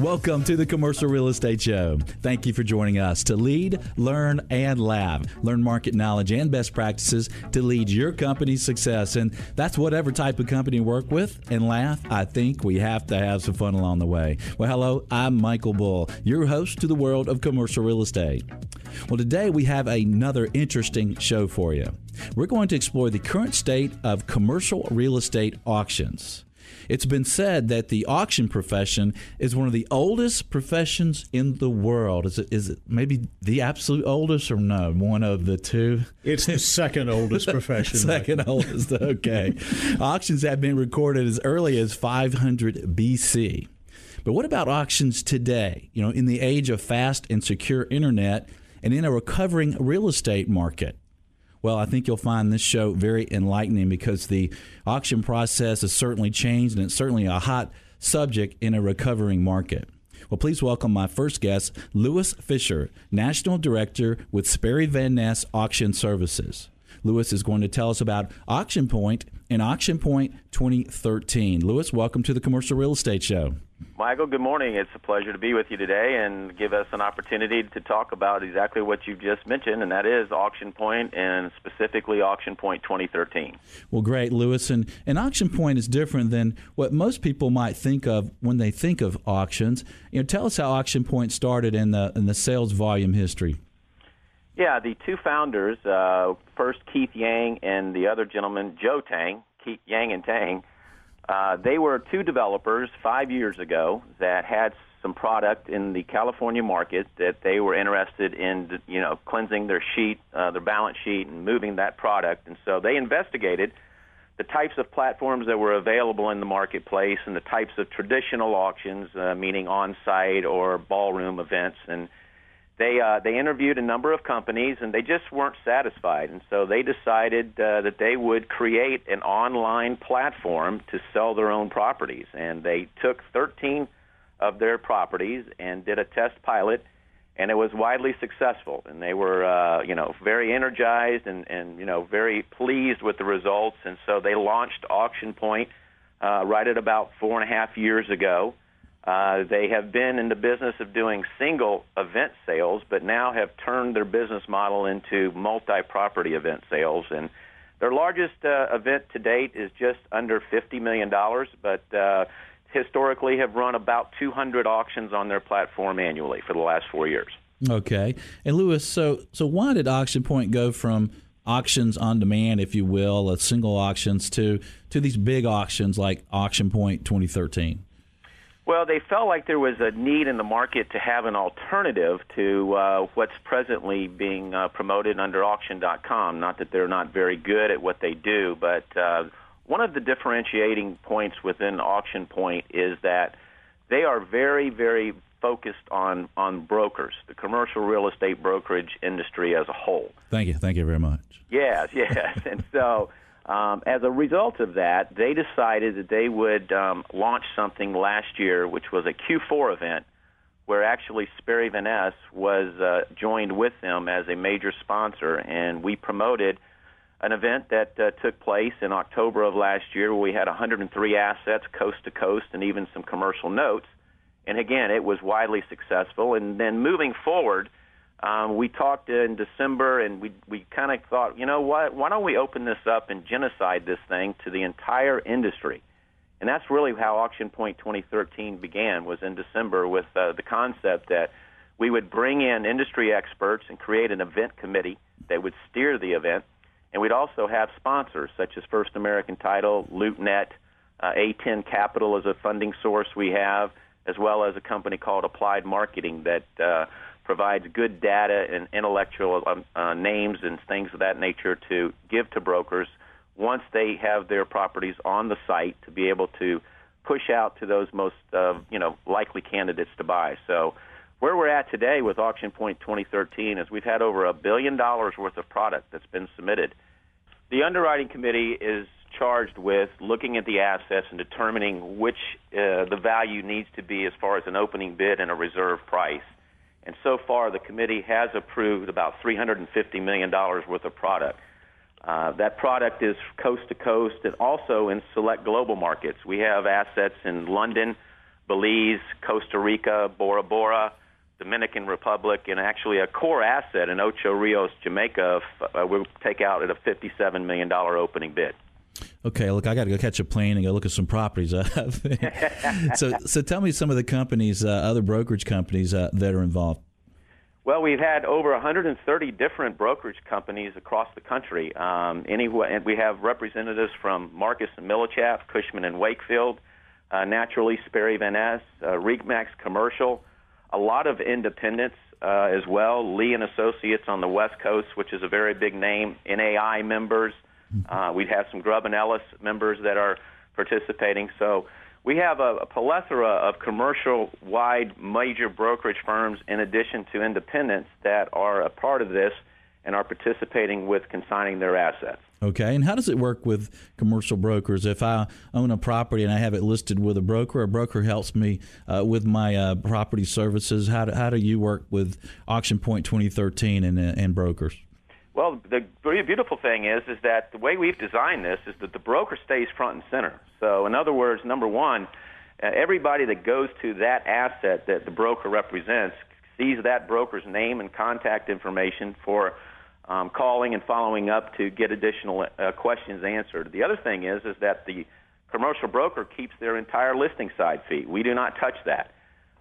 Welcome to the Commercial Real Estate Show. Thank you for joining us to lead, learn, and laugh. Learn market knowledge and best practices to lead your company's success. And that's whatever type of company you work with and laugh. I think we have to have some fun along the way. Well, hello, I'm Michael Bull, your host to the world of commercial real estate. Well, today we have another interesting show for you. We're going to explore the current state of commercial real estate auctions. It's been said that the auction profession is one of the oldest professions in the world. Is it, is it maybe the absolute oldest or no? One of the two? It's the second oldest profession. second oldest, okay. Auctions have been recorded as early as 500 BC. But what about auctions today? You know, in the age of fast and secure internet and in a recovering real estate market. Well, I think you'll find this show very enlightening because the auction process has certainly changed and it's certainly a hot subject in a recovering market. Well, please welcome my first guest, Lewis Fisher, National Director with Sperry Van Ness Auction Services. Lewis is going to tell us about Auction Point and Auction Point 2013. Lewis, welcome to the Commercial Real Estate Show. Michael, good morning. It's a pleasure to be with you today and give us an opportunity to talk about exactly what you've just mentioned, and that is Auction Point and specifically Auction Point 2013. Well, great, Lewis. And an auction point is different than what most people might think of when they think of auctions. You know, tell us how Auction Point started in the in the sales volume history. Yeah, the two founders, uh, first Keith Yang and the other gentleman, Joe Tang, Keith Yang and Tang, uh, they were two developers five years ago that had some product in the California market that they were interested in, you know, cleansing their sheet, uh, their balance sheet, and moving that product. And so they investigated the types of platforms that were available in the marketplace and the types of traditional auctions, uh, meaning on-site or ballroom events, and they uh, they interviewed a number of companies and they just weren't satisfied, and so they decided uh, that they would create an online platform to sell their own properties. And they took 13 of their properties and did a test pilot, and it was widely successful. And they were uh, you know very energized and and you know very pleased with the results. And so they launched Auction Point uh, right at about four and a half years ago. Uh, they have been in the business of doing single event sales, but now have turned their business model into multi-property event sales. And their largest uh, event to date is just under $50 million, but uh, historically have run about 200 auctions on their platform annually for the last four years. Okay. And Lewis, so so why did Auction Point go from auctions on demand, if you will, single auctions to to these big auctions like Auction Point 2013? Well, they felt like there was a need in the market to have an alternative to uh, what's presently being uh, promoted under auction.com. Not that they're not very good at what they do, but uh, one of the differentiating points within Auction Point is that they are very, very focused on on brokers, the commercial real estate brokerage industry as a whole. Thank you, thank you very much. Yes, yes, and so um, as a result of that, they decided that they would um, launch something last year, which was a Q4 event, where actually Sperry Van Ness was uh, joined with them as a major sponsor, and we promoted an event that uh, took place in October of last year, where we had 103 assets coast to coast, and even some commercial notes. And again, it was widely successful. And then moving forward um, we talked in December, and we we kind of thought, you know what? Why don't we open this up and genocide this thing to the entire industry? And that's really how Auction Point 2013 began. Was in December with uh, the concept that we would bring in industry experts and create an event committee that would steer the event, and we'd also have sponsors such as First American Title, LoopNet, uh, A10 Capital as a funding source we have, as well as a company called Applied Marketing that. Uh, provides good data and intellectual um, uh, names and things of that nature to give to brokers once they have their properties on the site to be able to push out to those most uh, you know likely candidates to buy. So where we're at today with Auction Point 2013 is we've had over a billion dollars worth of product that's been submitted. The underwriting committee is charged with looking at the assets and determining which uh, the value needs to be as far as an opening bid and a reserve price. And so far, the committee has approved about $350 million worth of product. Uh, that product is coast to coast and also in select global markets. We have assets in London, Belize, Costa Rica, Bora Bora, Dominican Republic, and actually a core asset in Ocho Rios, Jamaica. Uh, we'll take out at a $57 million opening bid. Okay, look, I got to go catch a plane and go look at some properties. so, so tell me some of the companies, uh, other brokerage companies uh, that are involved. Well, we've had over 130 different brokerage companies across the country. Um, anyway, and we have representatives from Marcus and Millichap, Cushman and Wakefield, uh, naturally Sperry Van Ness, uh, Remax Commercial, a lot of independents uh, as well. Lee and Associates on the West Coast, which is a very big name. NAI members. Uh, we have some Grubb and Ellis members that are participating. So we have a, a plethora of commercial-wide major brokerage firms, in addition to independents, that are a part of this and are participating with consigning their assets. Okay, and how does it work with commercial brokers? If I own a property and I have it listed with a broker, a broker helps me uh, with my uh, property services. How do, how do you work with Auction Point 2013 and, uh, and brokers? Well, the very beautiful thing is is that the way we've designed this is that the broker stays front and center. So, in other words, number one, uh, everybody that goes to that asset that the broker represents sees that broker's name and contact information for um, calling and following up to get additional uh, questions answered. The other thing is is that the commercial broker keeps their entire listing side fee. We do not touch that.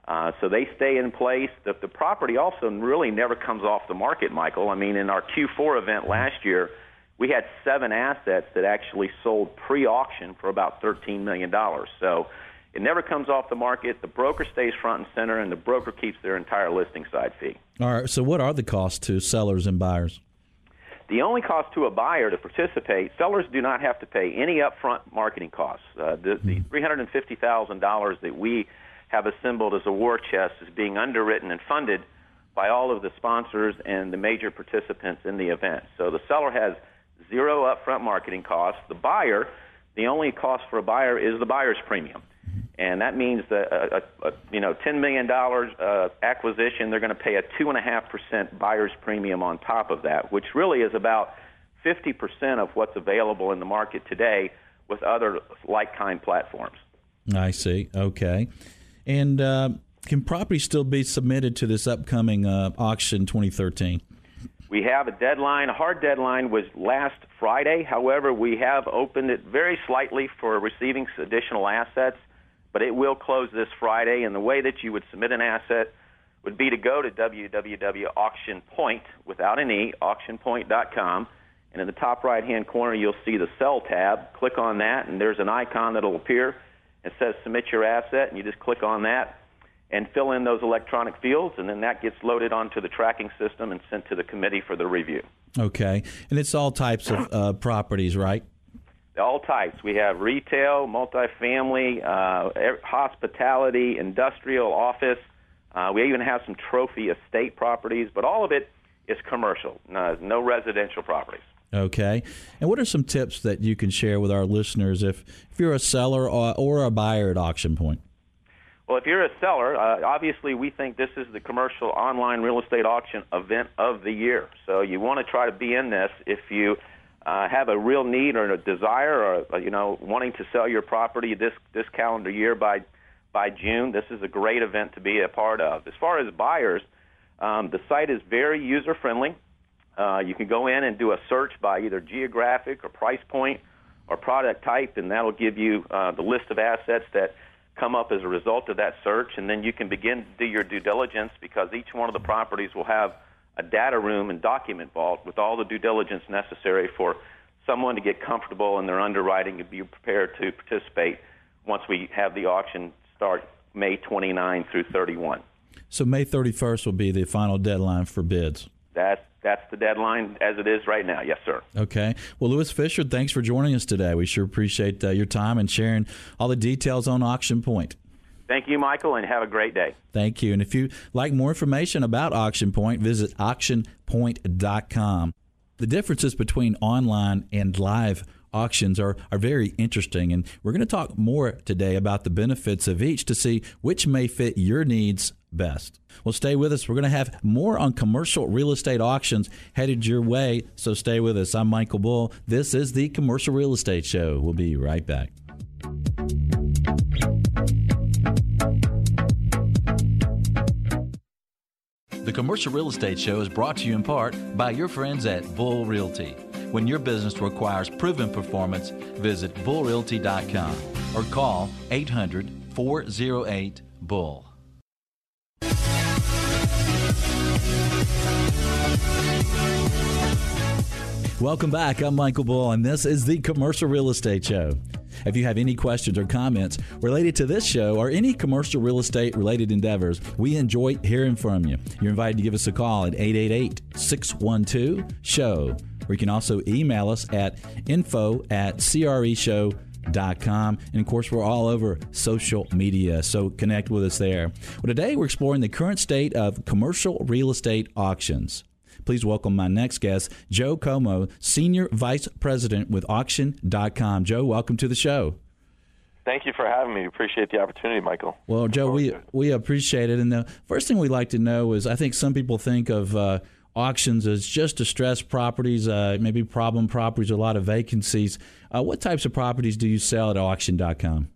Uh, so they stay in place. The, the property also really never comes off the market, Michael. I mean, in our Q4 event last year, we had seven assets that actually sold pre-auction for about $13 million. So it never comes off the market. The broker stays front and center, and the broker keeps their entire listing side fee. All right. So what are the costs to sellers and buyers? The only cost to a buyer to participate, sellers do not have to pay any upfront marketing costs. Uh, the, the $350,000 that we have assembled as a war chest is being underwritten and funded by all of the sponsors and the major participants in the event. So the seller has zero upfront marketing costs. The buyer, the only cost for a buyer is the buyer's premium. And that means that a, a, a you know ten million dollars uh, acquisition, they're going to pay a two and a half percent buyer's premium on top of that, which really is about fifty percent of what's available in the market today with other like kind platforms. I see. Okay. And uh, can property still be submitted to this upcoming uh, auction 2013? We have a deadline. A hard deadline was last Friday. However, we have opened it very slightly for receiving additional assets, but it will close this Friday. And the way that you would submit an asset would be to go to www.auctionpoint without an e auctionpoint.com, and in the top right-hand corner you'll see the Sell tab. Click on that, and there's an icon that'll appear it says submit your asset, and you just click on that and fill in those electronic fields, and then that gets loaded onto the tracking system and sent to the committee for the review. Okay, and it's all types of uh, properties, right? All types. We have retail, multifamily, uh, hospitality, industrial, office. Uh, we even have some trophy estate properties, but all of it is commercial, no, no residential properties. Okay. And what are some tips that you can share with our listeners if, if you're a seller or, or a buyer at Auction Point? Well, if you're a seller, uh, obviously we think this is the commercial online real estate auction event of the year. So you want to try to be in this if you uh, have a real need or a desire or uh, you know wanting to sell your property this this calendar year by by June. This is a great event to be a part of. As far as buyers, um, the site is very user friendly. Uh, you can go in and do a search by either geographic or price point or product type, and that'll give you uh, the list of assets that come up as a result of that search. And then you can begin to do your due diligence because each one of the properties will have a data room and document vault with all the due diligence necessary for someone to get comfortable in their underwriting and be prepared to participate once we have the auction start May 29 through 31. So May 31st will be the final deadline for bids. That's that's the deadline as it is right now. Yes, sir. Okay. Well, Lewis Fisher, thanks for joining us today. We sure appreciate uh, your time and sharing all the details on Auction Point. Thank you, Michael, and have a great day. Thank you. And if you like more information about Auction Point, visit auctionpoint.com. The differences between online and live auctions are, are very interesting, and we're going to talk more today about the benefits of each to see which may fit your needs best. Well, stay with us. We're going to have more on commercial real estate auctions headed your way. So stay with us. I'm Michael Bull. This is the Commercial Real Estate Show. We'll be right back. The Commercial Real Estate Show is brought to you in part by your friends at Bull Realty. When your business requires proven performance, visit bullrealty.com or call 800 408 Bull. Welcome back. I'm Michael Bull, and this is the Commercial Real Estate Show. If you have any questions or comments related to this show or any commercial real estate related endeavors, we enjoy hearing from you. You're invited to give us a call at 888 612 SHOW, or you can also email us at info at creshow.com. And of course, we're all over social media, so connect with us there. Well, today we're exploring the current state of commercial real estate auctions. Please welcome my next guest, Joe Como, Senior Vice President with Auction.com. Joe, welcome to the show. Thank you for having me. Appreciate the opportunity, Michael. Well, Joe, we we appreciate it. And the first thing we'd like to know is, I think some people think of uh, auctions as just distressed properties, uh, maybe problem properties, a lot of vacancies. Uh, what types of properties do you sell at Auction.com?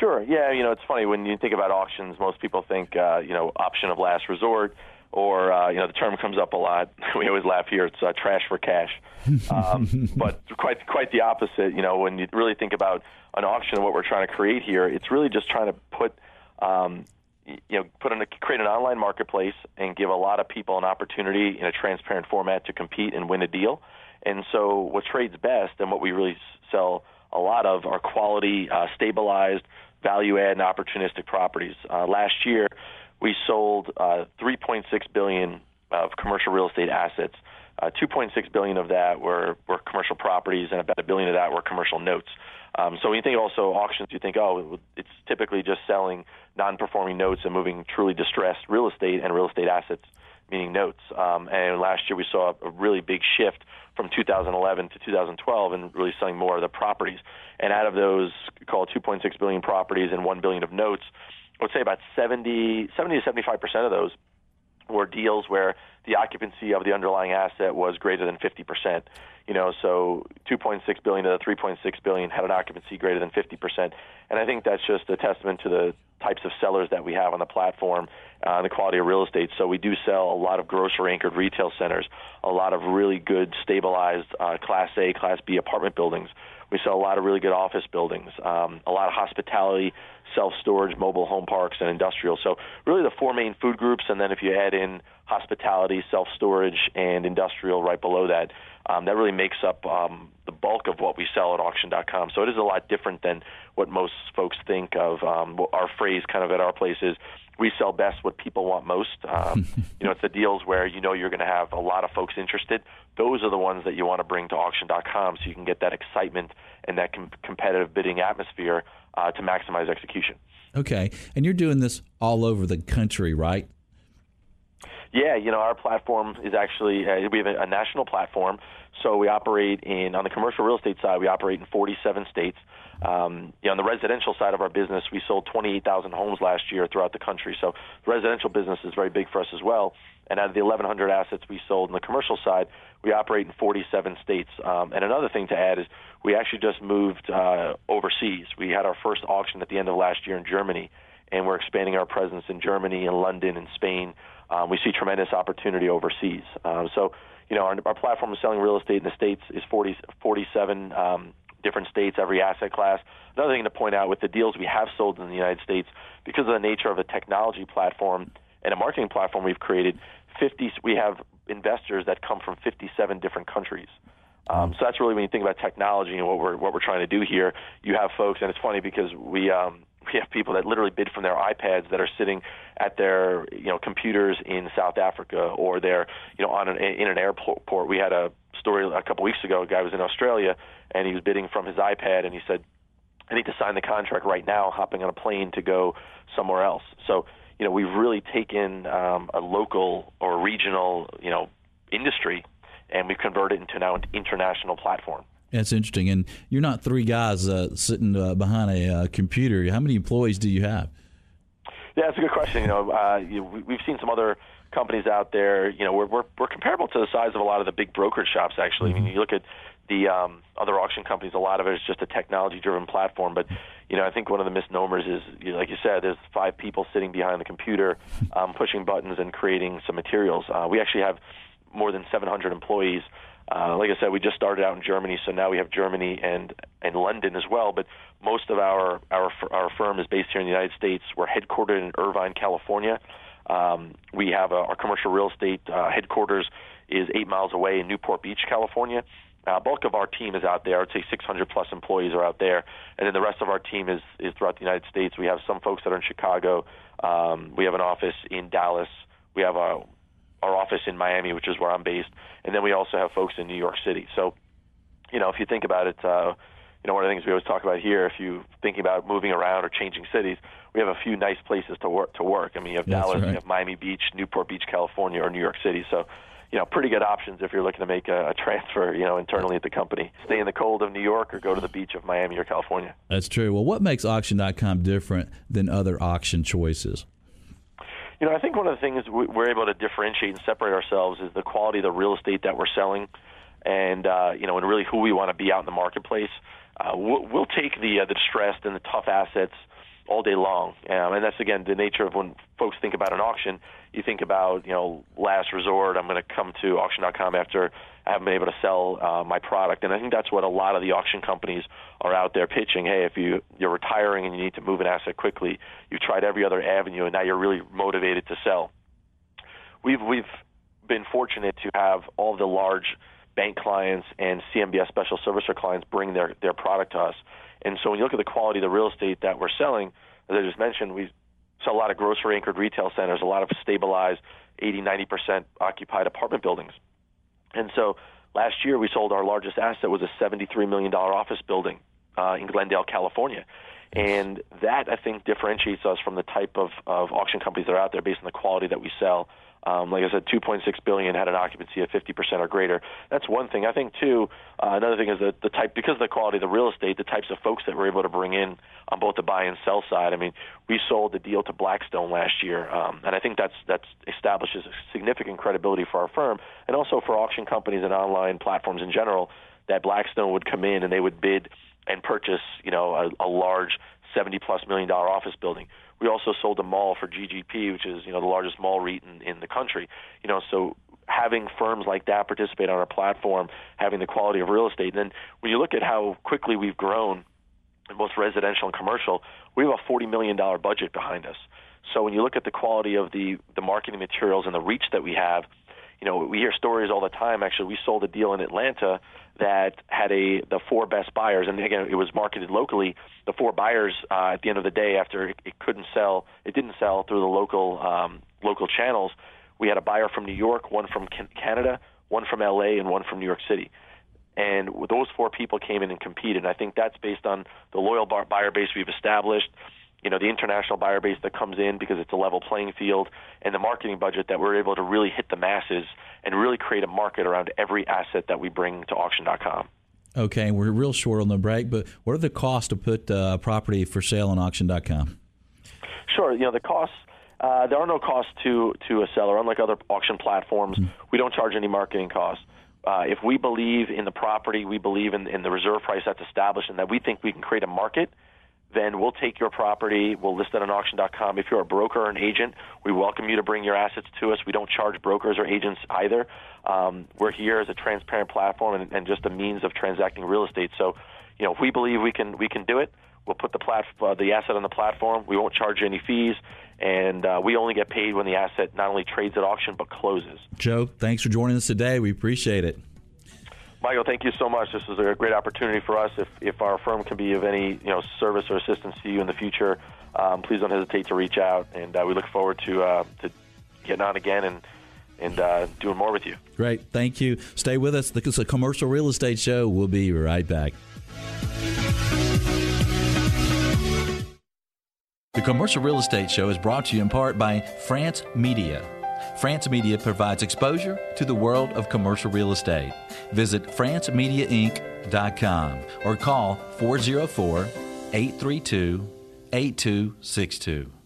Sure. Yeah, you know, it's funny when you think about auctions. Most people think, uh, you know, option of last resort or uh, you know the term comes up a lot. We always laugh here. It's uh, trash for cash, um, but quite quite the opposite. You know, when you really think about an auction, and what we're trying to create here, it's really just trying to put. Um, you know, put in a, create an online marketplace and give a lot of people an opportunity in a transparent format to compete and win a deal. And so, what trades best and what we really sell a lot of are quality, uh, stabilized, value add, and opportunistic properties. Uh, last year, we sold uh, 3.6 billion of commercial real estate assets. Uh, 2.6 billion of that were, were commercial properties, and about a billion of that were commercial notes. Um, so when you think also auctions, you think, oh, it's typically just selling non-performing notes and moving truly distressed real estate and real estate assets, meaning notes. Um, and last year we saw a really big shift from 2011 to 2012 and really selling more of the properties. And out of those, called 2.6 billion properties and 1 billion of notes, I would say about 70, 70 to 75 percent of those were deals where the occupancy of the underlying asset was greater than 50 percent. You know, so 2.6 billion to the 3.6 billion had an occupancy greater than 50 percent, and I think that's just a testament to the types of sellers that we have on the platform uh, and the quality of real estate. So we do sell a lot of grocery-anchored retail centers, a lot of really good, stabilized uh, Class A, Class B apartment buildings. We sell a lot of really good office buildings, um, a lot of hospitality self-storage, mobile home parks, and industrial. So really the four main food groups, and then if you add in hospitality, self-storage, and industrial right below that, um, that really makes up um, the bulk of what we sell at auction.com. So it is a lot different than what most folks think of. Um, our phrase kind of at our place is we sell best what people want most. Um, you know, it's the deals where you know you're going to have a lot of folks interested. Those are the ones that you want to bring to auction.com so you can get that excitement and that com- competitive bidding atmosphere uh, to maximize execution. Okay, and you're doing this all over the country, right? Yeah, you know, our platform is actually uh, we have a, a national platform. So we operate in on the commercial real estate side, we operate in 47 states. Um, you know, on the residential side of our business, we sold 28,000 homes last year throughout the country. So the residential business is very big for us as well. And out of the 1,100 assets we sold on the commercial side, we operate in 47 states. Um, and another thing to add is we actually just moved uh, overseas. We had our first auction at the end of last year in Germany, and we're expanding our presence in Germany and London and Spain. Um, we see tremendous opportunity overseas. Um, so, you know, our, our platform is selling real estate in the states is 40, 47 um, different states, every asset class. Another thing to point out with the deals we have sold in the United States, because of the nature of a technology platform and a marketing platform we've created, 50 we have investors that come from 57 different countries. Um, so that's really when you think about technology and what we're what we're trying to do here. You have folks, and it's funny because we um, we have people that literally bid from their iPads that are sitting at their you know computers in South Africa or they're you know on an, in an airport. We had a story a couple weeks ago. A guy was in Australia and he was bidding from his iPad, and he said, "I need to sign the contract right now, hopping on a plane to go somewhere else." So you know we've really taken um, a local or regional you know industry and we've converted it into now an international platform. That's interesting. And you're not three guys uh, sitting uh, behind a uh, computer. How many employees do you have? Yeah, that's a good question. You know, uh, you, we've seen some other companies out there. You know, we're, we're we're comparable to the size of a lot of the big brokerage shops. Actually, mm-hmm. I mean, you look at the um, other auction companies. A lot of it is just a technology-driven platform. But you know, I think one of the misnomers is, you know, like you said, there's five people sitting behind the computer, um, pushing buttons and creating some materials. Uh, we actually have more than 700 employees. Uh, like I said, we just started out in Germany, so now we have Germany and and London as well. But most of our our our firm is based here in the United States. We're headquartered in Irvine, California. Um, we have a, our commercial real estate uh, headquarters is eight miles away in Newport Beach, California. Uh, bulk of our team is out there. I'd say 600 plus employees are out there, and then the rest of our team is is throughout the United States. We have some folks that are in Chicago. Um, we have an office in Dallas. We have a our office in Miami, which is where I'm based, and then we also have folks in New York City. So, you know, if you think about it, uh, you know, one of the things we always talk about here, if you thinking about moving around or changing cities, we have a few nice places to work. To work. I mean, you have That's Dallas, right. you have Miami Beach, Newport Beach, California, or New York City. So, you know, pretty good options if you're looking to make a, a transfer, you know, internally at the company. Stay in the cold of New York or go to the beach of Miami or California. That's true. Well, what makes auction.com different than other auction choices? You know, I think one of the things we're able to differentiate and separate ourselves is the quality of the real estate that we're selling, and uh, you know, and really who we want to be out in the marketplace. Uh, we'll, we'll take the uh, the distressed and the tough assets all day long, um, and that's again the nature of when folks think about an auction. You think about you know last resort. I'm going to come to auction.com after I haven't been able to sell uh, my product. And I think that's what a lot of the auction companies are out there pitching. Hey, if you you're retiring and you need to move an asset quickly, you've tried every other avenue, and now you're really motivated to sell. We've we've been fortunate to have all the large bank clients and CMBS special servicer clients bring their their product to us. And so when you look at the quality of the real estate that we're selling, as I just mentioned, we sell a lot of grocery anchored retail centers, a lot of stabilized 80, 90% occupied apartment buildings. And so last year we sold our largest asset was a $73 million office building uh, in Glendale, California. And that, I think, differentiates us from the type of, of auction companies that are out there based on the quality that we sell um, like I said, 2.6 billion had an occupancy of 50% or greater. That's one thing. I think too. Uh, another thing is that the type because of the quality of the real estate, the types of folks that we're able to bring in on both the buy and sell side. I mean, we sold the deal to Blackstone last year, um, and I think that's that's establishes significant credibility for our firm and also for auction companies and online platforms in general. That Blackstone would come in and they would bid and purchase, you know, a, a large 70 plus million dollar office building we also sold a mall for GGP, which is you know the largest mall REIT in, in the country. You know, so having firms like that participate on our platform, having the quality of real estate, and then when you look at how quickly we've grown in both residential and commercial, we have a forty million dollar budget behind us. So when you look at the quality of the the marketing materials and the reach that we have, you know, we hear stories all the time. Actually, we sold a deal in Atlanta that had a the four best buyers, and again, it was marketed locally. The four buyers uh, at the end of the day, after it couldn't sell, it didn't sell through the local um, local channels. We had a buyer from New York, one from Canada, one from LA, and one from New York City. And those four people came in and competed. And I think that's based on the loyal buyer base we've established, you know the international buyer base that comes in because it's a level playing field and the marketing budget that we're able to really hit the masses and really create a market around every asset that we bring to auction.com. Okay, we're real short on the break, but what are the costs to put uh, property for sale on auction.com? Sure, you know the costs uh, there are no costs to to a seller unlike other auction platforms. Mm-hmm. We don't charge any marketing costs. Uh, if we believe in the property, we believe in, in the reserve price that's established, and that we think we can create a market then we'll take your property, we'll list it on auction.com. If you're a broker or an agent, we welcome you to bring your assets to us. We don't charge brokers or agents either. Um, we're here as a transparent platform and, and just a means of transacting real estate. So, you know, if we believe we can we can do it, we'll put the plat- uh, the asset on the platform. We won't charge any fees, and uh, we only get paid when the asset not only trades at auction but closes. Joe, thanks for joining us today. We appreciate it. Michael, thank you so much. This is a great opportunity for us. If, if our firm can be of any you know service or assistance to you in the future, um, please don't hesitate to reach out, and uh, we look forward to uh, to getting on again and and uh, doing more with you. Great, thank you. Stay with us. This is a commercial real estate show. We'll be right back. The Commercial Real Estate Show is brought to you in part by France Media. France Media provides exposure to the world of commercial real estate. Visit francemediainc.com or call 404 832 8262.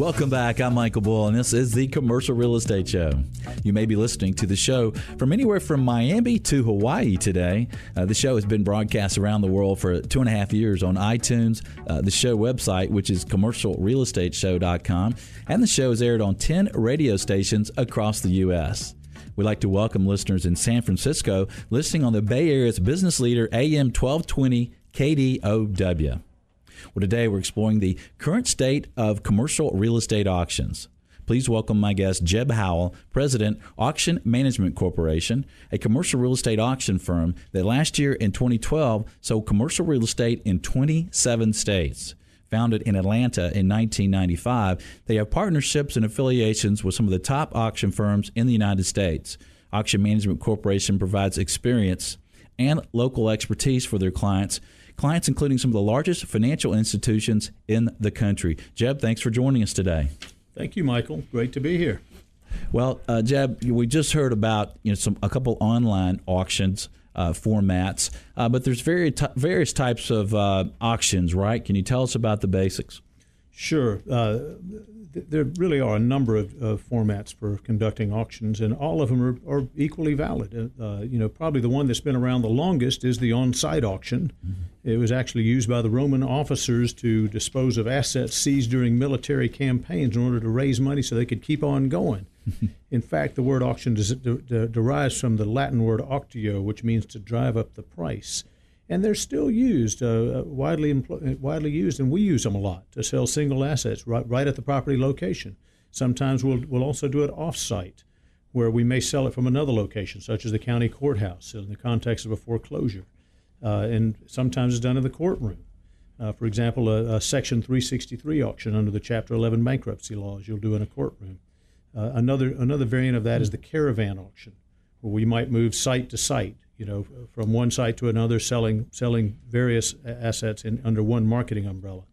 Welcome back. I'm Michael Bull, and this is the Commercial Real Estate Show. You may be listening to the show from anywhere from Miami to Hawaii today. Uh, the show has been broadcast around the world for two and a half years on iTunes, uh, the show website, which is commercialrealestateshow.com, and the show is aired on 10 radio stations across the U.S. We'd like to welcome listeners in San Francisco listening on the Bay Area's business leader AM 1220 KDOW. Well, today we're exploring the current state of commercial real estate auctions. Please welcome my guest, Jeb Howell, President, Auction Management Corporation, a commercial real estate auction firm that last year in 2012 sold commercial real estate in 27 states. Founded in Atlanta in 1995, they have partnerships and affiliations with some of the top auction firms in the United States. Auction Management Corporation provides experience and local expertise for their clients clients including some of the largest financial institutions in the country. Jeb, thanks for joining us today. Thank you, Michael. Great to be here. Well, uh, Jeb, we just heard about you know some a couple online auctions uh, formats, uh, but there's various t- various types of uh, auctions, right? Can you tell us about the basics? Sure. There really are a number of, of, formats for conducting auctions, and all of them are, are equally valid. Uh, uh, you know, probably the one that's been around the longest is the on-site auction. Mm-hmm. It was actually used by the Roman officers to dispose of assets seized during military campaigns in order to raise money so they could keep on going. in fact, the word auction des- de- derives from the Latin word auctio, which means to drive up the price and they're still used, uh, uh widely uh, widely used, and we use them a lot to sell single assets right, right at the property location. Sometimes we'll we'll also do it off-site, where we may sell it from another location, such as the county courthouse, in the context of a foreclosure, uh, and sometimes it's done in the courtroom. Uh, for example, a, a, Section 363 auction under the Chapter 11 bankruptcy laws you'll do in a courtroom. Uh, another another variant of that is the caravan auction, where we might move site to site you know, from one site to another, selling selling various assets in, under one marketing umbrella.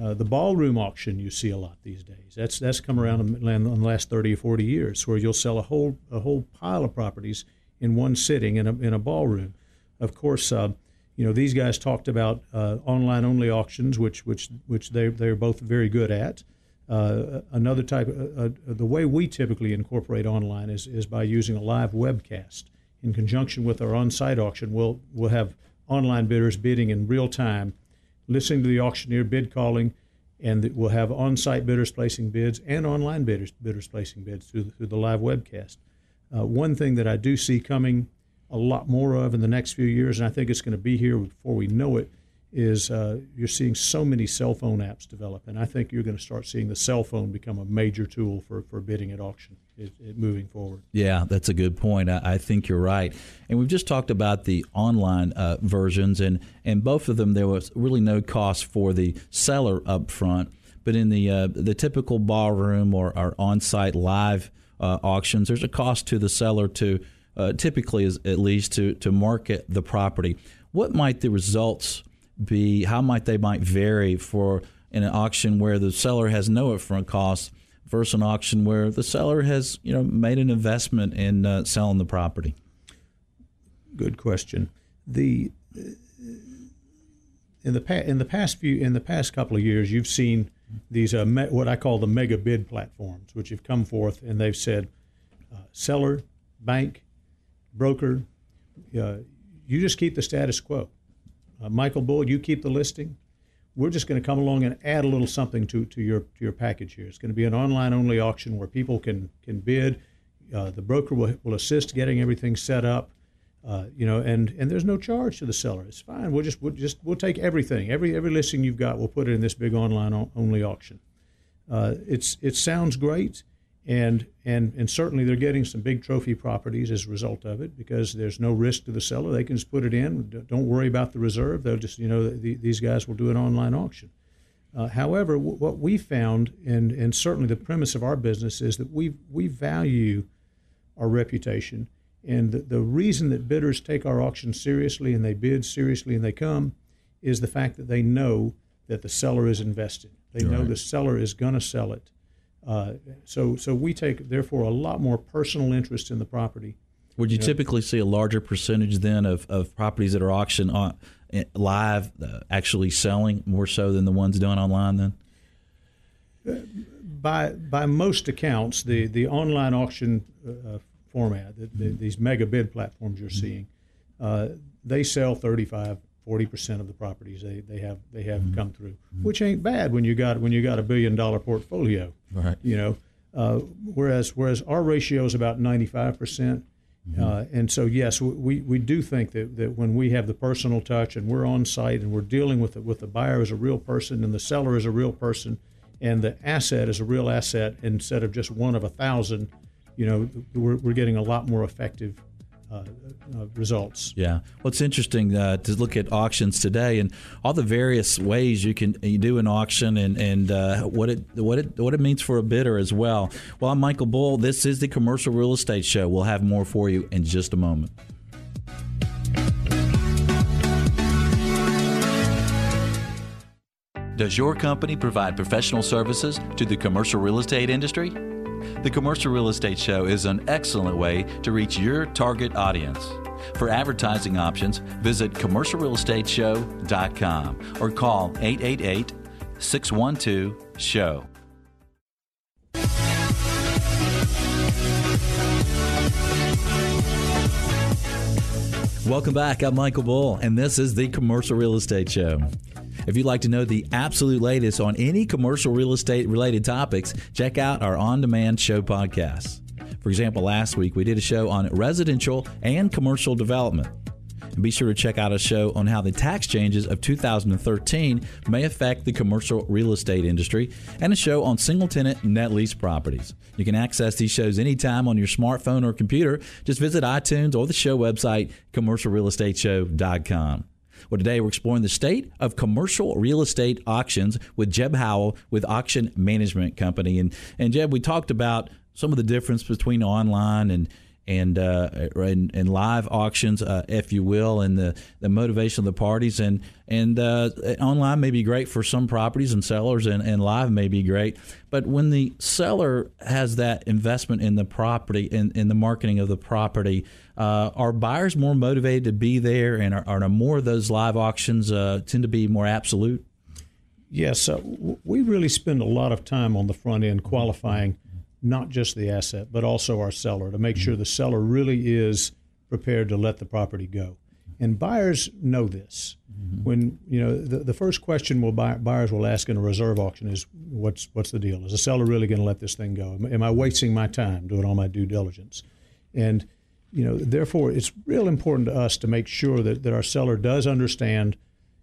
Uh, the ballroom auction you see a lot these days. That's that's come around in, the last 30 or 40 years, where you'll sell a whole a whole pile of properties in one sitting in a in a ballroom. Of course, uh, you know these guys talked about uh, online only auctions, which which which they they're both very good at. Uh, another type, uh, uh, the way we typically incorporate online is is by using a live webcast in conjunction with our on-site auction, we'll we'll have online bidders bidding in real time, listening to the auctioneer bid calling, and we'll have on-site bidders placing bids and online bidders bidders placing bids through the, through the live webcast. Uh, one thing that I do see coming a lot more of in the next few years, and I think it's going to be here before we know it, is uh, you're seeing so many cell phone apps develop, and I think you're going to start seeing the cell phone become a major tool for, for bidding at auction it, it moving forward. Yeah, that's a good point. I, I, think you're right. And we've just talked about the online uh, versions, and, and both of them, there was really no cost for the seller up front. But in the, uh, the typical ballroom or our on site live uh, auctions, there's a cost to the seller to uh, typically, is, at least, to, to market the property. What might the results be how might they might vary for in an auction where the seller has no upfront costs versus an auction where the seller has you know made an investment in uh, selling the property? Good question. The in the pa- in the past few in the past couple of years, you've seen these uh, me- what I call the mega bid platforms, which have come forth and they've said, uh, seller, bank, broker, uh, you just keep the status quo uh, Michael Bull, you keep the listing. We're just going to come along and add a little something to, to your to your package here. It's going to be an online only auction where people can can bid. Uh, the broker will, will assist getting everything set up. Uh, you know, and and there's no charge to the seller. It's fine. We'll just we'll just we'll take everything, every every listing you've got. We'll put it in this big online only auction. Uh, it's it sounds great and and and certainly they're getting some big trophy properties as a result of it because there's no risk to the seller. They can just put it in. Don't worry about the reserve. They'll just you know the, these guys will do an online auction. Uh, however, w- what we found, and and certainly the premise of our business is that we we value our reputation, and the, the reason that bidders take our auction seriously and they bid seriously and they come, is the fact that they know that the seller is invested. They know the seller is going to sell it uh, so, so we take therefore a lot more personal interest in the property. Would you, you know? typically see a larger percentage then of, of properties that are auctioned on eh, live uh, actually selling more so than the ones done online then? Uh, by by most accounts, the the online auction uh, format, the, the, these mega bid platforms you're seeing, uh, they sell 35, 40 percent of the properties they, they have they have mm-hmm. come through, which ain't bad when you got when you got a billion dollar portfolio. Right. You know, uh, whereas whereas our ratio is about 95 percent. Mm-hmm. Uh, and so, yes, we, we do think that, that when we have the personal touch and we're on site and we're dealing with the, with the buyer as a real person and the seller as a real person and the asset is a real asset instead of just one of a thousand, you know, we're, we're getting a lot more effective uh, uh, results. Yeah, well, it's interesting uh, to look at auctions today and all the various ways you can you do an auction and and uh, what it what it what it means for a bidder as well. Well, I'm Michael Bull. This is the Commercial Real Estate Show. We'll have more for you in just a moment. Does your company provide professional services to the commercial real estate industry? The Commercial Real Estate Show is an excellent way to reach your target audience. For advertising options, visit commercialrealestateshow.com or call 888 612 SHOW. Welcome back. I'm Michael Bull, and this is the Commercial Real Estate Show. If you'd like to know the absolute latest on any commercial real estate related topics, check out our on demand show podcasts. For example, last week we did a show on residential and commercial development. And be sure to check out a show on how the tax changes of 2013 may affect the commercial real estate industry and a show on single tenant net lease properties. You can access these shows anytime on your smartphone or computer. Just visit iTunes or the show website, commercialrealestateshow.com. Well, today we're exploring the state of commercial real estate auctions with Jeb Howell with Auction Management Company. And, and Jeb, we talked about some of the difference between online and and, uh, and and, live auctions, uh, if you will, and the, the motivation of the parties. And and uh, online may be great for some properties and sellers, and, and live may be great. But when the seller has that investment in the property, in, in the marketing of the property, uh, are buyers more motivated to be there, and are, are more of those live auctions uh, tend to be more absolute? Yes, uh, we really spend a lot of time on the front end qualifying not just the asset, but also our seller to make sure the seller really is prepared to let the property go. And buyers know this. Mm-hmm. When you know the, the first question will buy, buyers will ask in a reserve auction is what's what's the deal? Is the seller really going to let this thing go? Am, am I wasting my time doing all my due diligence? And you know, therefore, it's real important to us to make sure that, that our seller does understand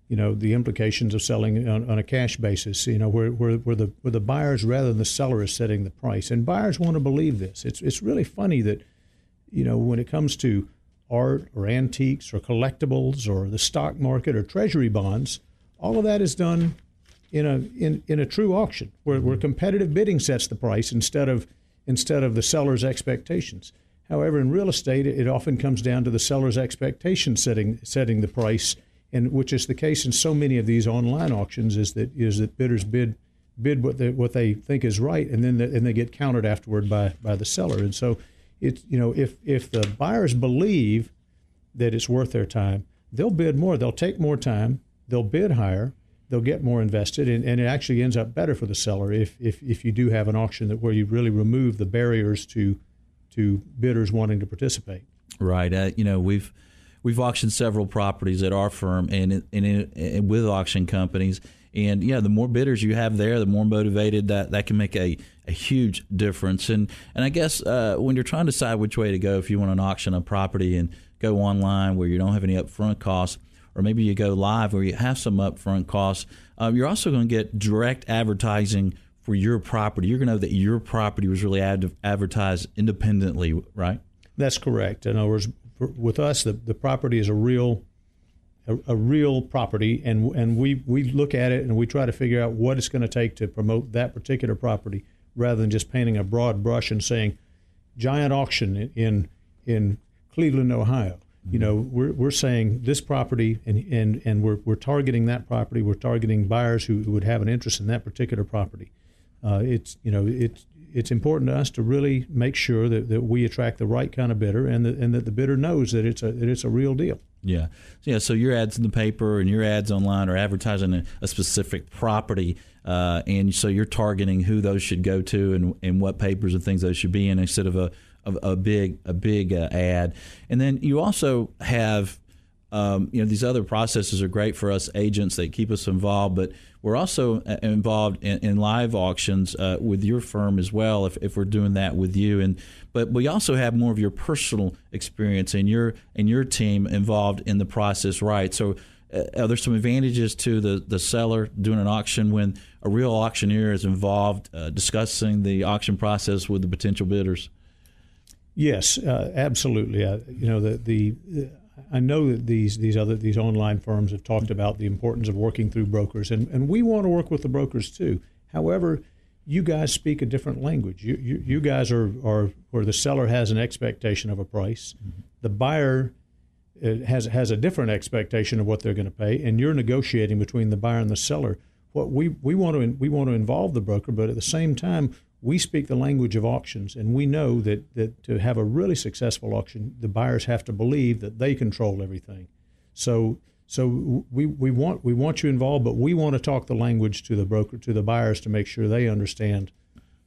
you know the implications of selling on, on, a cash basis. You know where, where, where the where the buyers rather than the seller is setting the price, and buyers want to believe this. It's it's really funny that you know when it comes to art or antiques or collectibles or the stock market or treasury bonds, all of that is done in a in, in a true auction where, where competitive bidding sets the price instead of instead of the seller's expectations. However, in real estate, it often comes down to the seller's expectation setting setting the price and which is the case in so many of these online auctions, is that is that bidders bid bid what they what they think is right, and then the, and they get countered afterward by by the seller. And so, it's you know if if the buyers believe that it's worth their time, they'll bid more. They'll take more time. They'll bid higher. They'll get more invested, and, and it actually ends up better for the seller if, if if you do have an auction that where you really remove the barriers to to bidders wanting to participate. Right. Uh, you know we've we've auctioned several properties at our firm and, and, and with auction companies. And yeah, the more bidders you have there, the more motivated that that can make a, a huge difference. And and I guess uh, when you're trying to decide which way to go, if you want to auction a property and go online where you don't have any upfront costs, or maybe you go live where you have some upfront costs, uh, you're also going to get direct advertising for your property. You're going to know that your property was really ad- advertised independently, right? That's correct. In other words, for, with us, the, the property is a real a, a, real property, and and we we look at it and we try to figure out what it's going to take to promote that particular property, rather than just painting a broad brush and saying, giant auction in in Cleveland, Ohio. You know, mm-hmm. we're, we're saying this property, and, and, and we're, we're targeting that property. We're targeting buyers who, who would have an interest in that particular property. Uh, it's you know it's it's important to us to really make sure that, that we attract the right kind of bidder and that, and that the bidder knows that it's a that it's a real deal. Yeah, yeah. So your ads in the paper and your ads online are advertising a, a specific property, uh, and so you're targeting who those should go to and, and what papers and things those should be in instead of a a, a big a big uh, ad. And then you also have um, you know these other processes are great for us agents. They keep us involved but we're also uh, involved in, in live auctions uh, with your firm as well if, if we're doing that with you. And but we also have more of your personal experience and your and your team involved in the process right? So uh, are there some advantages to the, the seller doing an auction when a real auctioneer is involved uh, discussing the auction process with the potential bidders? Yes uh, absolutely. You know the the I know that these these other these online firms have talked about the importance of working through brokers, and, and we want to work with the brokers too. However, you guys speak a different language. You you, you guys are, are where the seller has an expectation of a price, mm-hmm. the buyer uh, has has a different expectation of what they're going to pay, and you're negotiating between the buyer and the seller. What we, we want to we want to involve the broker, but at the same time, we speak the language of auctions, and we know that, that to have a really successful auction, the buyers have to believe that they control everything. So so we, we want we want you involved, but we want to talk the language to the broker to the buyers to make sure they understand.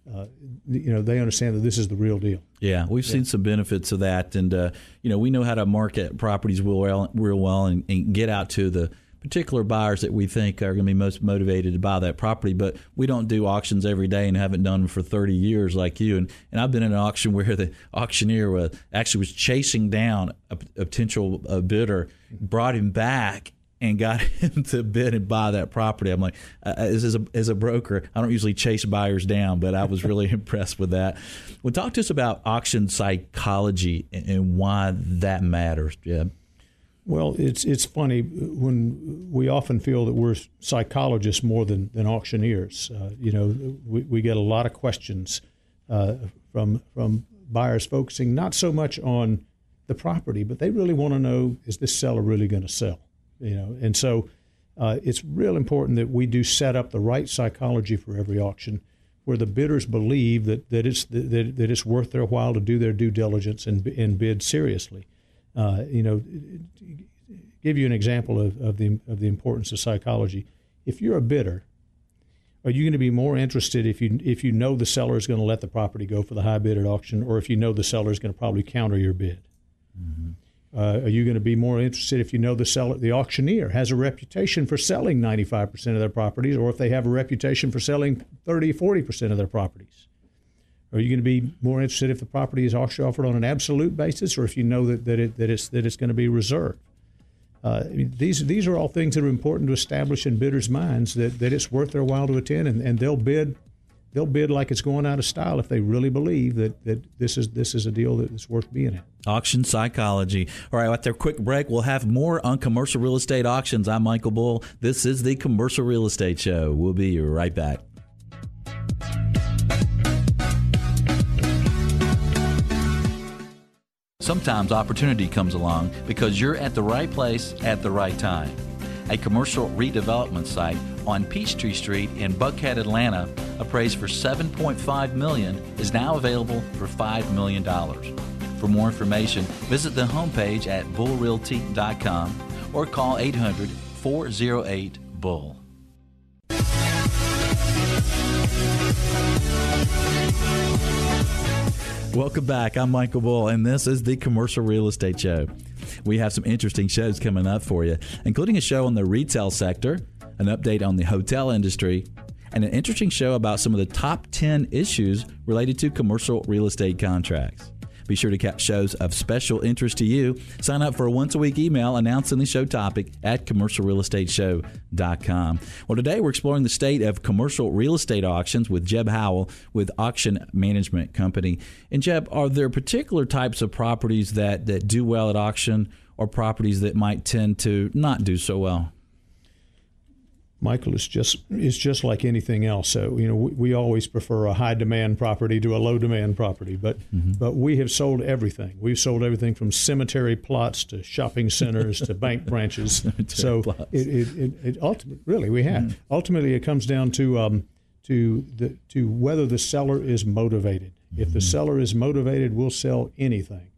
Uh, you know they understand that this is the real deal. Yeah, we've yeah. seen some benefits of that, and uh, you know we know how to market properties real well, real well, and, and get out to the particular buyers that we think are going to be most motivated to buy that property. But we don't do auctions every day and haven't done them for 30 years like you. And, and I've been in an auction where the auctioneer was, actually was chasing down a, a potential a bidder, brought him back, and got him to bid and buy that property. I'm like, uh, as, a, as a broker, I don't usually chase buyers down, but I was really impressed with that. Well, talk to us about auction psychology and, and why that matters, Jeb. Well, it's it's funny when we often feel that we're psychologists more than, than auctioneers. Uh, you know, we, we get a lot of questions uh, from from buyers focusing not so much on the property, but they really want to know is this seller really going to sell? You know, and so uh, it's real important that we do set up the right psychology for every auction, where the bidders believe that that it's that, that it's worth their while to do their due diligence and and bid seriously. Uh, you know, give you an example of, of the of the importance of psychology. If you're a bidder, are you going to be more interested if you if you know the seller is going to let the property go for the high bid at auction, or if you know the seller is going to probably counter your bid? Mm-hmm. Uh, are you going to be more interested if you know the seller, the auctioneer has a reputation for selling 95% of their properties, or if they have a reputation for selling 30, 40% of their properties? Are you going to be more interested if the property is auction offered on an absolute basis, or if you know that, that, it, that, it's, that it's going to be reserved? Uh, these these are all things that are important to establish in bidders' minds that, that it's worth their while to attend, and, and they'll bid they'll bid like it's going out of style if they really believe that, that this is this is a deal that is worth being in. Auction psychology. All right, after a quick break, we'll have more on commercial real estate auctions. I'm Michael Bull. This is the Commercial Real Estate Show. We'll be right back. Sometimes opportunity comes along because you're at the right place at the right time. A commercial redevelopment site on Peachtree Street in Buckhead, Atlanta, appraised for 7.5 million, is now available for $5 million. For more information, visit the homepage at bullrealty.com or call 800 408 Bull. Welcome back. I'm Michael Bull, and this is the Commercial Real Estate Show. We have some interesting shows coming up for you, including a show on the retail sector, an update on the hotel industry, and an interesting show about some of the top 10 issues related to commercial real estate contracts. Be sure to catch shows of special interest to you. Sign up for a once a week email announcing the show topic at commercialrealestateshow.com. Well, today we're exploring the state of commercial real estate auctions with Jeb Howell with Auction Management Company. And Jeb, are there particular types of properties that, that do well at auction or properties that might tend to not do so well? Michael is just is just like anything else. So you know, we, we always prefer a high demand property to a low demand property, but mm-hmm. but we have sold everything. We've sold everything from cemetery plots to shopping centers to bank branches. so it, it, it, it ultimately, really, we have. Mm-hmm. Ultimately, it comes down to um, to the to whether the seller is motivated. If the seller is motivated, we'll sell anything.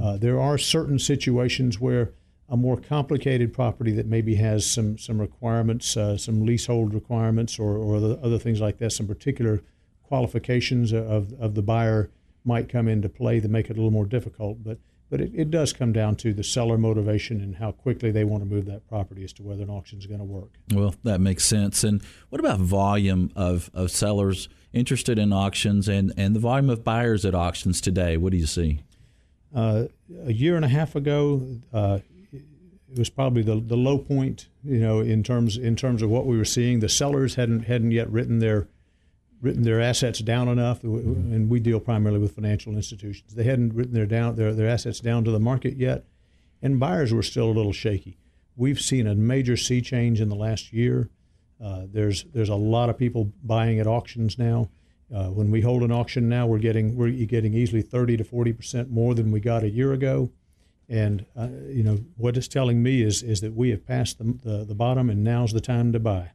Uh, there are certain situations where a more complicated property that maybe has some some requirements, uh, some leasehold requirements, or or the other things like that, some particular qualifications of of the buyer might come into play that make it a little more difficult. But but it, it does come down to the seller motivation and how quickly they want to move that property as to whether an auction is going to work. Well, that makes sense. And what about volume of, of sellers interested in auctions and, and the volume of buyers at auctions today? What do you see? Uh, a year and a half ago, uh, it was probably the, the low point, you know, in terms in terms of what we were seeing. The sellers hadn't hadn't yet written their written their assets down enough, and we deal primarily with financial institutions. They hadn't written their down their, their assets down to the market yet, and buyers were still a little shaky. We've seen a major sea change in the last year. Uh, there's there's a lot of people buying at auctions now. Uh, when we hold an auction now, we're getting we're getting easily 30 to 40 percent more than we got a year ago. And uh, you know what it's telling me is is that we have passed the, the, the bottom, and now's the time to buy.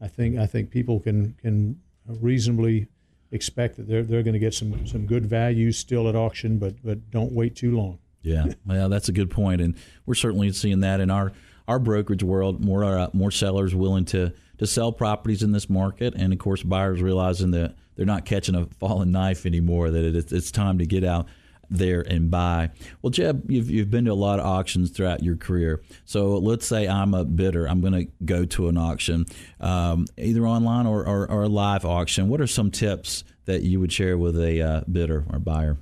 I think I think people can can reasonably expect that they're they're going to get some some good values still at auction, but but don't wait too long. Yeah, well, that's a good point, and we're certainly seeing that in our our brokerage world. More uh, more sellers willing to to sell properties in this market, and of course, buyers realizing that they're not catching a falling knife anymore. That it, it's time to get out there and buy. Well, Jeb, you've, you've been to a lot of auctions throughout your career. So let's say I'm a bidder. I'm going to go to an auction, um, either online or, or, or, a live auction. What are some tips that you would share with a uh, bidder or buyer?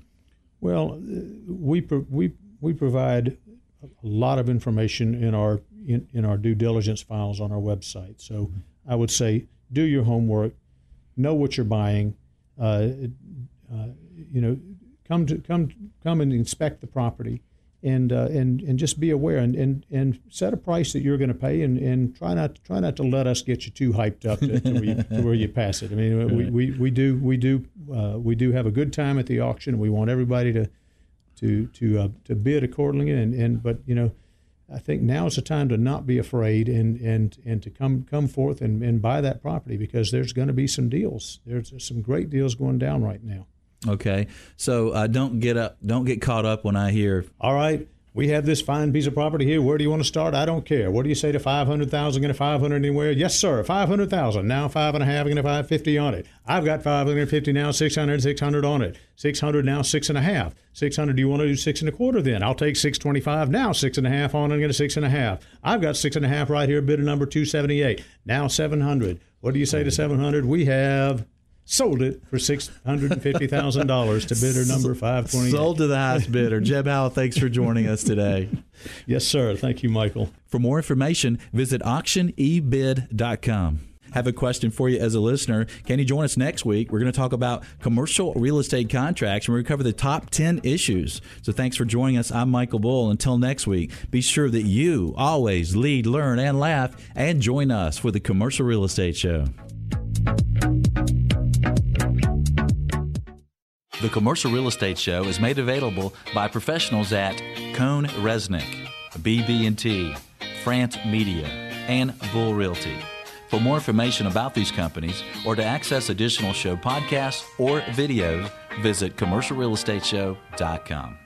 Well, we, we, we provide a lot of information in our in, in our due diligence files on our website. So I would say do your homework, know what you're buying. Uh, uh, you know, come to come come and inspect the property and uh, and and just be aware and, and, and set a price that you're going to pay and, and try not try not to let us get you too hyped up to, to, where, you, to where, you, pass it. I mean, we, we, we do we do uh, we do have a good time at the auction. We want everybody to to to uh, to bid accordingly and, and but you know. I think now is the time to not be afraid and, and, and to come come forth and, and buy that property because there's going to be some deals. There's some great deals going down right now. Okay, so uh, don't get up, don't get caught up when I hear. All right, we have this fine piece of property here. Where do you want to start? I don't care. What do you say to five hundred thousand? Get a five hundred anywhere? Yes, sir. Five hundred thousand. Now five and a half. Going to five fifty on it. I've got five hundred fifty now. 600, 600 on it. Six hundred now. Six and a half. Six hundred. Do you want to do six and a quarter? Then I'll take six twenty-five now. Six and a half on and get a six and a half. I've got six and a half right here. Bidder number two seventy-eight. Now seven hundred. What do you say to seven hundred? We have sold it for six hundred and fifty thousand dollars to bidder number five twenty. Sold to the highest bidder. Jeb Howell, thanks for joining us today. yes, sir. Thank you, Michael. For more information, visit auctionebid.com have a question for you as a listener. Can you join us next week? We're going to talk about commercial real estate contracts and we're going to cover the top 10 issues. So thanks for joining us. I'm Michael Bull. Until next week, be sure that you always lead, learn, and laugh and join us for the Commercial Real Estate Show. The Commercial Real Estate Show is made available by professionals at Cone Resnick, BB&T, France Media, and Bull Realty. For more information about these companies or to access additional show podcasts or videos, visit commercialrealestateshow.com.